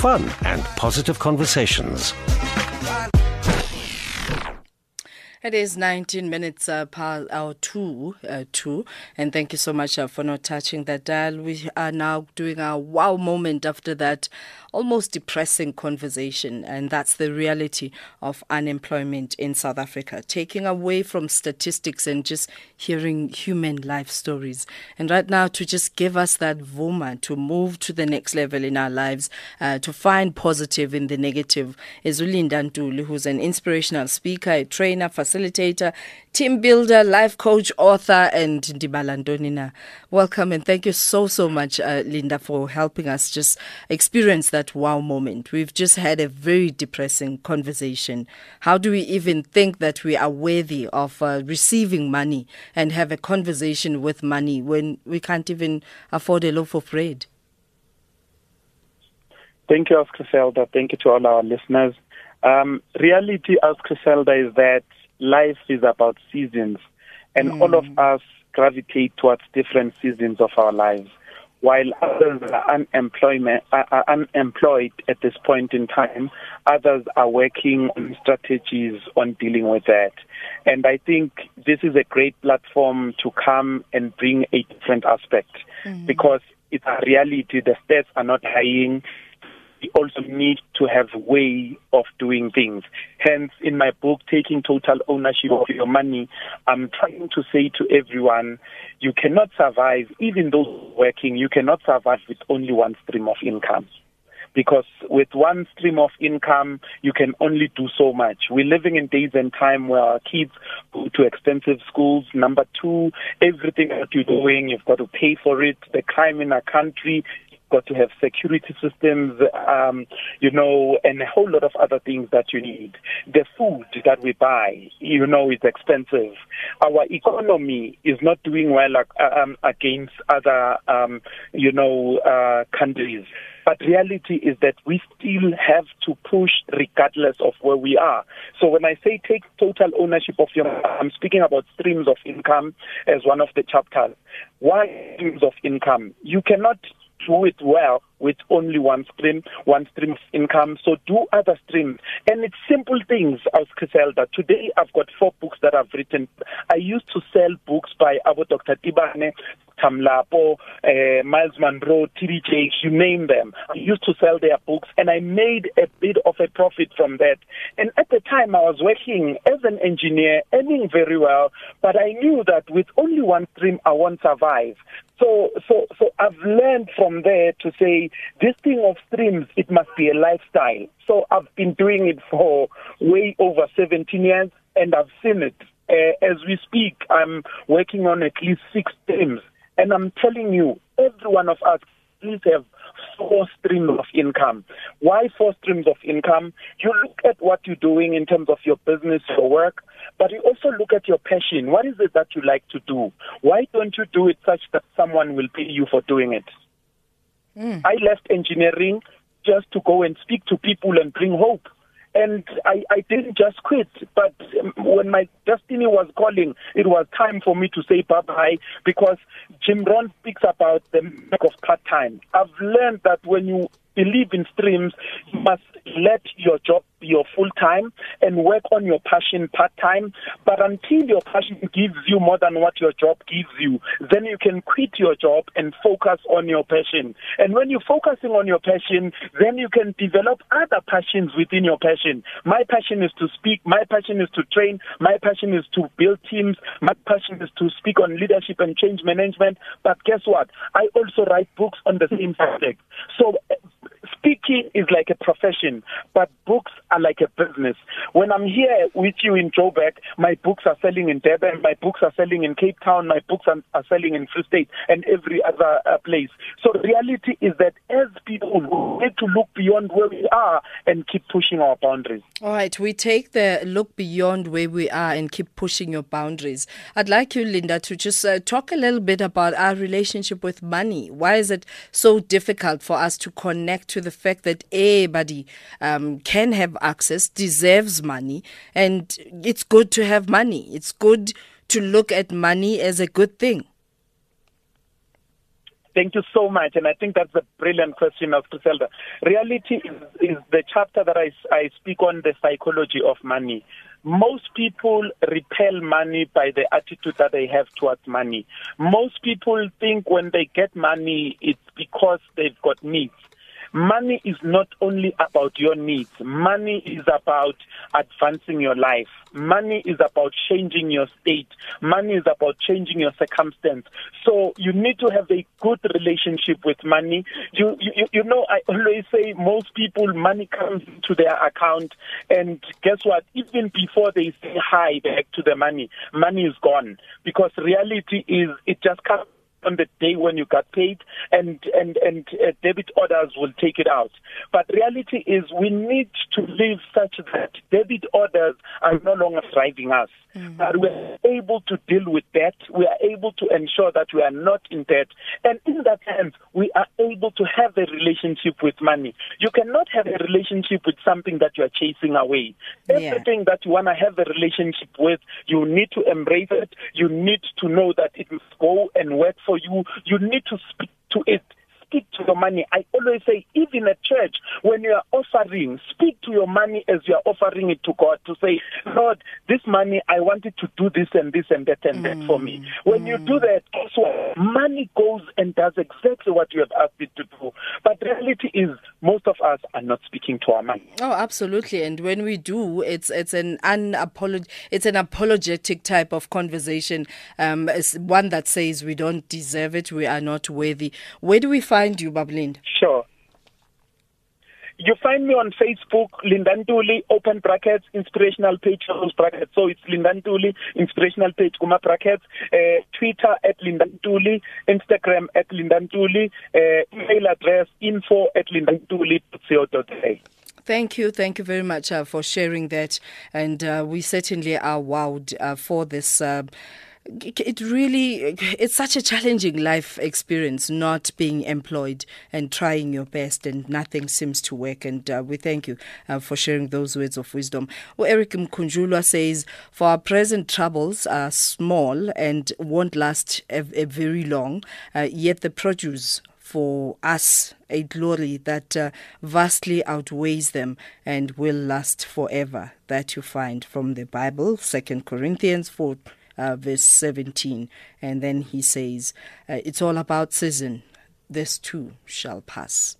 fun and positive conversations. It is 19 minutes uh, past our two, uh, two, and thank you so much uh, for not touching that dial. We are now doing our wow moment after that almost depressing conversation, and that's the reality of unemployment in South Africa, taking away from statistics and just hearing human life stories. And right now, to just give us that vuma to move to the next level in our lives, uh, to find positive in the negative, is who's an inspirational speaker, a trainer, facilitator, team builder, life coach, author, and Ndibala Ndonina. Welcome and thank you so, so much, uh, Linda, for helping us just experience that wow moment. We've just had a very depressing conversation. How do we even think that we are worthy of uh, receiving money and have a conversation with money when we can't even afford a loaf of bread? Thank you, Griselda. Thank you to all our listeners. Um, reality, as Griselda, is that life is about seasons, and mm. all of us gravitate towards different seasons of our lives. While others are unemployment are unemployed at this point in time, others are working on strategies on dealing with that. And I think this is a great platform to come and bring a different aspect mm. because it's a reality. The stats are not lying we also need to have way of doing things. Hence, in my book, Taking Total Ownership of Your Money, I'm trying to say to everyone, you cannot survive, even though working, you cannot survive with only one stream of income because with one stream of income, you can only do so much. We're living in days and time where our kids go to expensive schools. Number two, everything that you're doing, you've got to pay for it. The crime in our country got to have security systems, um, you know, and a whole lot of other things that you need. The food that we buy, you know, is expensive. Our economy is not doing well uh, um, against other, um, you know, uh, countries. But reality is that we still have to push regardless of where we are. So when I say take total ownership of your, I'm speaking about streams of income as one of the chapters. Why streams of income? You cannot do it well with only one stream, one stream of income. So do other streams. And it's simple things, as Griselda. Today I've got four books that I've written. I used to sell books by Abu Dr. Tibane, Tamlapo, uh, Myles Munroe, TD Jakes, you name them. I used to sell their books and I made a bit of a profit from that. And at the time I was working as an engineer, earning very well, but I knew that with only one stream I won't survive. So, so, so I've learned from there to say this thing of streams, it must be a lifestyle. So I've been doing it for way over 17 years and I've seen it. Uh, as we speak, I'm working on at least six streams. And I'm telling you, every one of us please have four streams of income. Why four streams of income? You look at what you're doing in terms of your business, your work, but you also look at your passion. What is it that you like to do? Why don't you do it such that someone will pay you for doing it? Mm. I left engineering just to go and speak to people and bring hope. And I, I didn't just quit, but when my destiny was calling, it was time for me to say bye bye because Jim Rohn speaks about the lack of part time. I've learned that when you believe in streams, you must let your job your full time and work on your passion part time. But until your passion gives you more than what your job gives you, then you can quit your job and focus on your passion. And when you're focusing on your passion, then you can develop other passions within your passion. My passion is to speak, my passion is to train, my passion is to build teams, my passion is to speak on leadership and change management. But guess what? I also write books on the same subject. So speaking is like a profession, but books are like a business. When I'm here with you in Joburg, my books are selling in Durban, my books are selling in Cape Town, my books are, are selling in Free State and every other uh, place. So reality is that as people, we need to look beyond where we are and keep pushing our boundaries. All right, we take the look beyond where we are and keep pushing your boundaries. I'd like you, Linda, to just uh, talk a little bit about our relationship with money. Why is it so difficult for us to connect to the fact that everybody um, can have access, deserves money, and it's good to have money. It's good to look at money as a good thing. Thank you so much. And I think that's a brilliant question of Griselda. Reality is, is the chapter that I, I speak on the psychology of money. Most people repel money by the attitude that they have towards money. Most people think when they get money, it's because they've got needs. Money is not only about your needs. Money is about advancing your life. Money is about changing your state. Money is about changing your circumstance. So you need to have a good relationship with money. You, you, you know, I always say most people, money comes into their account and guess what? Even before they say hi back to the money, money is gone because reality is it just comes on the day when you got paid and and and uh, debit orders will take it out. But reality is we need to live such that debit orders are no longer driving us. Mm-hmm. but we're able to deal with debt. We are able to ensure that we are not in debt. And in that sense we are able to have a relationship with money. You cannot have a relationship with something that you are chasing away. Yeah. everything that you want to have a relationship with you need to embrace it. You need to know that it must go and work for you, you need to speak to it speak to your money. I always say, even at church, when you are offering, speak to your money as you are offering it to God to say, Lord, this money, I wanted to do this and this and that and that for me. When mm. you do that, also, money goes and does exactly what you have asked it to do. But reality is, most of us are not speaking to our money. Oh, absolutely. And when we do, it's it's an unapolog- it's an apologetic type of conversation. Um, it's one that says we don't deserve it, we are not worthy. Where do we find find you, Babalind? Sure. You find me on Facebook, Lindantuli, open brackets, inspirational page, close brackets. So it's Lindantuli, inspirational page, kuma brackets, uh, Twitter at Lindantuli, Instagram at Lindantuli, uh, email address info at lindantuli.co.za. Thank you. Thank you very much uh, for sharing that. And uh, we certainly are wowed uh, for this. It really it's such a challenging life experience not being employed and trying your best and nothing seems to work. And uh, we thank you uh, for sharing those words of wisdom. Well eric mkunjulwa says for our present troubles are small and won't last a, a very long uh, yet the produce for us a glory that uh, vastly outweighs them and will last forever. That you find from the bible second corinthians 4 uh, verse 17. And then he says, uh, It's all about season. This too shall pass.